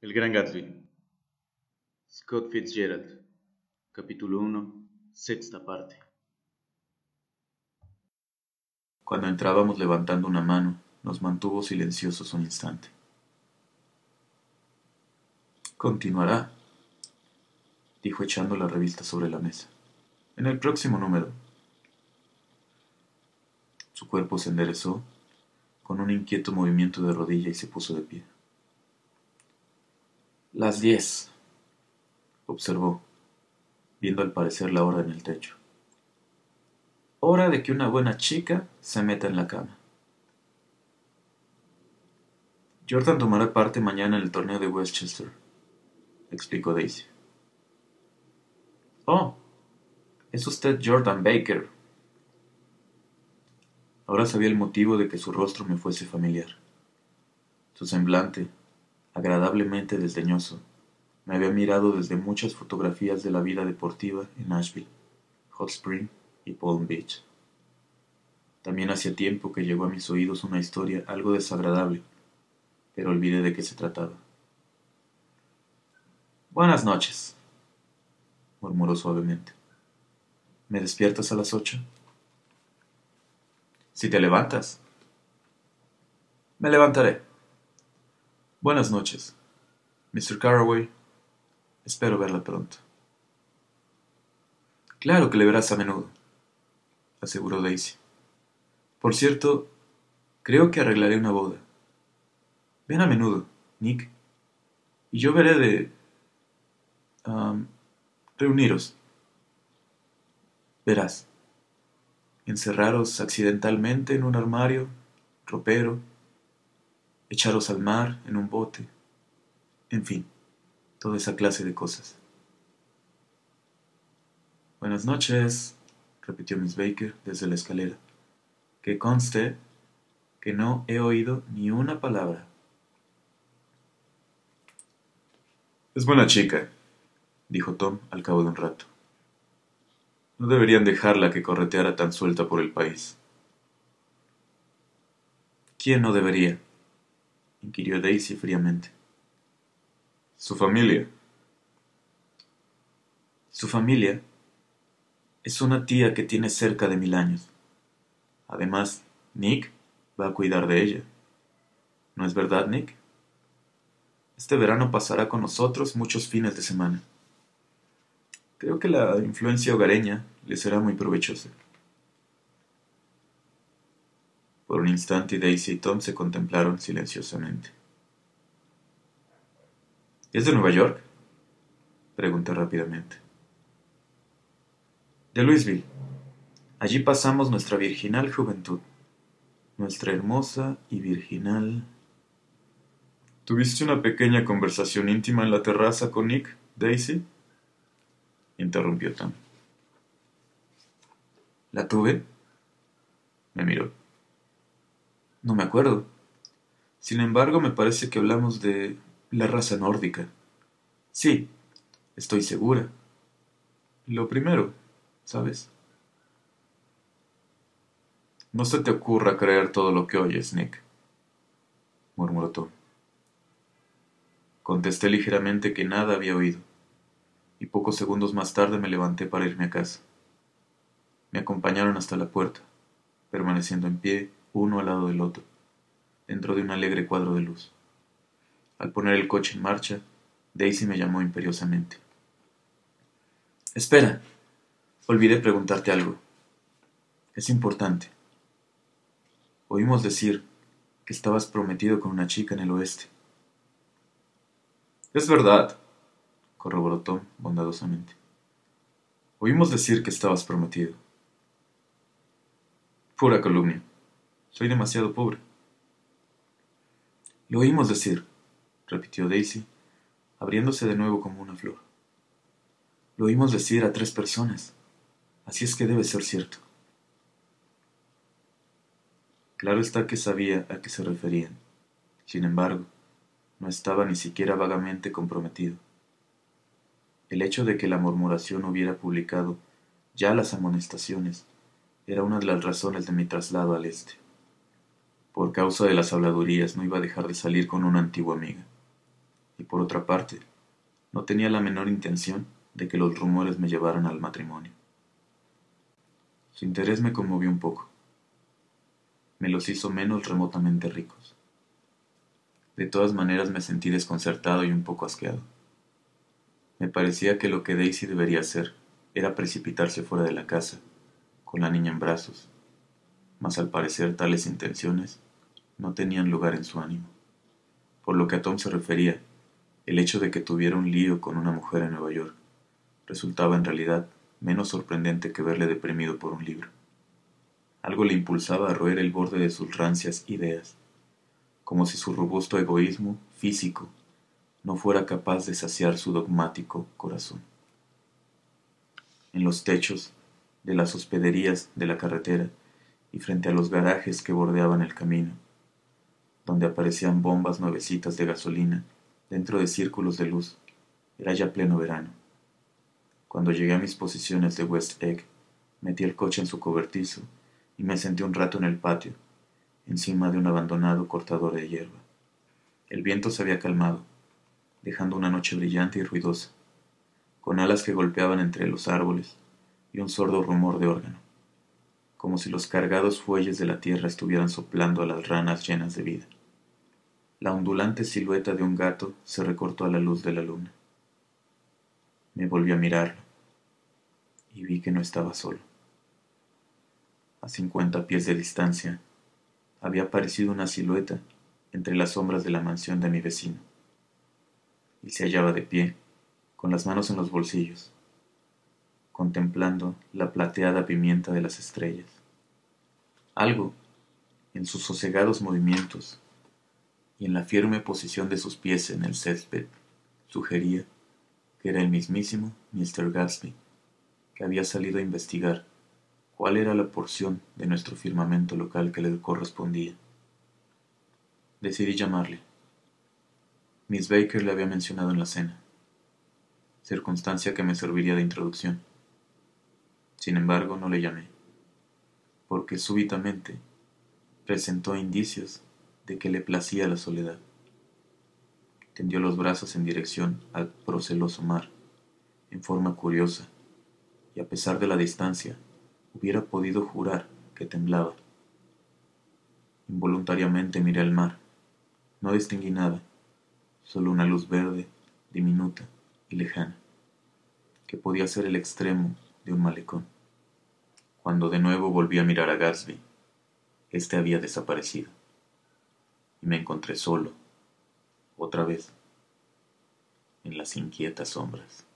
El Gran Gatsby. Scott Fitzgerald. Capítulo 1. Sexta parte. Cuando entrábamos levantando una mano, nos mantuvo silenciosos un instante. Continuará, dijo echando la revista sobre la mesa. En el próximo número. Su cuerpo se enderezó con un inquieto movimiento de rodilla y se puso de pie. Las diez, observó, viendo al parecer la hora en el techo. Hora de que una buena chica se meta en la cama. Jordan tomará parte mañana en el torneo de Westchester, explicó Daisy. Oh, es usted Jordan Baker. Ahora sabía el motivo de que su rostro me fuese familiar. Su semblante, agradablemente desdeñoso, me había mirado desde muchas fotografías de la vida deportiva en Nashville, Hot Spring y Palm Beach. También hacía tiempo que llegó a mis oídos una historia algo desagradable, pero olvidé de qué se trataba. Buenas noches, murmuró suavemente. ¿Me despiertas a las ocho? Si te levantas. Me levantaré. Buenas noches, Mr. Carraway. Espero verla pronto. Claro que le verás a menudo, aseguró Daisy. Por cierto, creo que arreglaré una boda. Ven a menudo, Nick, y yo veré de... reuniros. Verás, encerraros accidentalmente en un armario, ropero, echaros al mar en un bote, en fin, toda esa clase de cosas. Buenas noches, repitió Miss Baker desde la escalera. Que conste que no he oído ni una palabra. Es buena chica, dijo Tom al cabo de un rato. No deberían dejarla que correteara tan suelta por el país. ¿Quién no debería? Inquirió Daisy fríamente. Su familia. Su familia es una tía que tiene cerca de mil años. Además, Nick va a cuidar de ella. ¿No es verdad, Nick? Este verano pasará con nosotros muchos fines de semana. Creo que la influencia hogareña le será muy provechosa. Por un instante Daisy y Tom se contemplaron silenciosamente. ¿Es de Nueva York? Pregunté rápidamente. De Louisville. Allí pasamos nuestra virginal juventud. Nuestra hermosa y virginal. ¿Tuviste una pequeña conversación íntima en la terraza con Nick, Daisy? interrumpió Tom. ¿La tuve? Me miró. No me acuerdo. Sin embargo, me parece que hablamos de la raza nórdica. Sí, estoy segura. Lo primero, ¿sabes? No se te ocurra creer todo lo que oyes, Nick, murmuró. Contesté ligeramente que nada había oído, y pocos segundos más tarde me levanté para irme a casa. Me acompañaron hasta la puerta, permaneciendo en pie uno al lado del otro, dentro de un alegre cuadro de luz. Al poner el coche en marcha, Daisy me llamó imperiosamente. Espera, olvidé preguntarte algo. Es importante. Oímos decir que estabas prometido con una chica en el oeste. Es verdad, corroboró Tom bondadosamente. Oímos decir que estabas prometido. Pura calumnia. Soy demasiado pobre. Lo oímos decir, repitió Daisy, abriéndose de nuevo como una flor. Lo oímos decir a tres personas, así es que debe ser cierto. Claro está que sabía a qué se referían. Sin embargo, no estaba ni siquiera vagamente comprometido. El hecho de que la murmuración hubiera publicado ya las amonestaciones era una de las razones de mi traslado al este. Por causa de las habladurías no iba a dejar de salir con una antigua amiga y por otra parte, no tenía la menor intención de que los rumores me llevaran al matrimonio. Su interés me conmovió un poco. Me los hizo menos remotamente ricos. De todas maneras me sentí desconcertado y un poco asqueado. Me parecía que lo que Daisy debería hacer era precipitarse fuera de la casa, con la niña en brazos, mas al parecer tales intenciones no tenían lugar en su ánimo. Por lo que a Tom se refería, el hecho de que tuviera un lío con una mujer en Nueva York resultaba en realidad menos sorprendente que verle deprimido por un libro. Algo le impulsaba a roer el borde de sus rancias ideas, como si su robusto egoísmo físico no fuera capaz de saciar su dogmático corazón. En los techos de las hospederías de la carretera y frente a los garajes que bordeaban el camino, donde aparecían bombas nuevecitas de gasolina dentro de círculos de luz. Era ya pleno verano. Cuando llegué a mis posiciones de West Egg, metí el coche en su cobertizo y me senté un rato en el patio, encima de un abandonado cortador de hierba. El viento se había calmado, dejando una noche brillante y ruidosa, con alas que golpeaban entre los árboles y un sordo rumor de órgano, como si los cargados fuelles de la tierra estuvieran soplando a las ranas llenas de vida. La ondulante silueta de un gato se recortó a la luz de la luna. Me volví a mirarlo y vi que no estaba solo. A cincuenta pies de distancia había aparecido una silueta entre las sombras de la mansión de mi vecino, y se hallaba de pie, con las manos en los bolsillos, contemplando la plateada pimienta de las estrellas. Algo, en sus sosegados movimientos, y en la firme posición de sus pies en el césped sugería que era el mismísimo Mr. Gatsby, que había salido a investigar cuál era la porción de nuestro firmamento local que le correspondía. Decidí llamarle. Miss Baker le había mencionado en la cena, circunstancia que me serviría de introducción. Sin embargo, no le llamé, porque súbitamente presentó indicios de que le placía la soledad. Tendió los brazos en dirección al proceloso mar, en forma curiosa, y a pesar de la distancia, hubiera podido jurar que temblaba. Involuntariamente miré al mar. No distinguí nada, solo una luz verde, diminuta y lejana, que podía ser el extremo de un malecón. Cuando de nuevo volví a mirar a Gatsby, éste había desaparecido y me encontré solo, otra vez, en las inquietas sombras.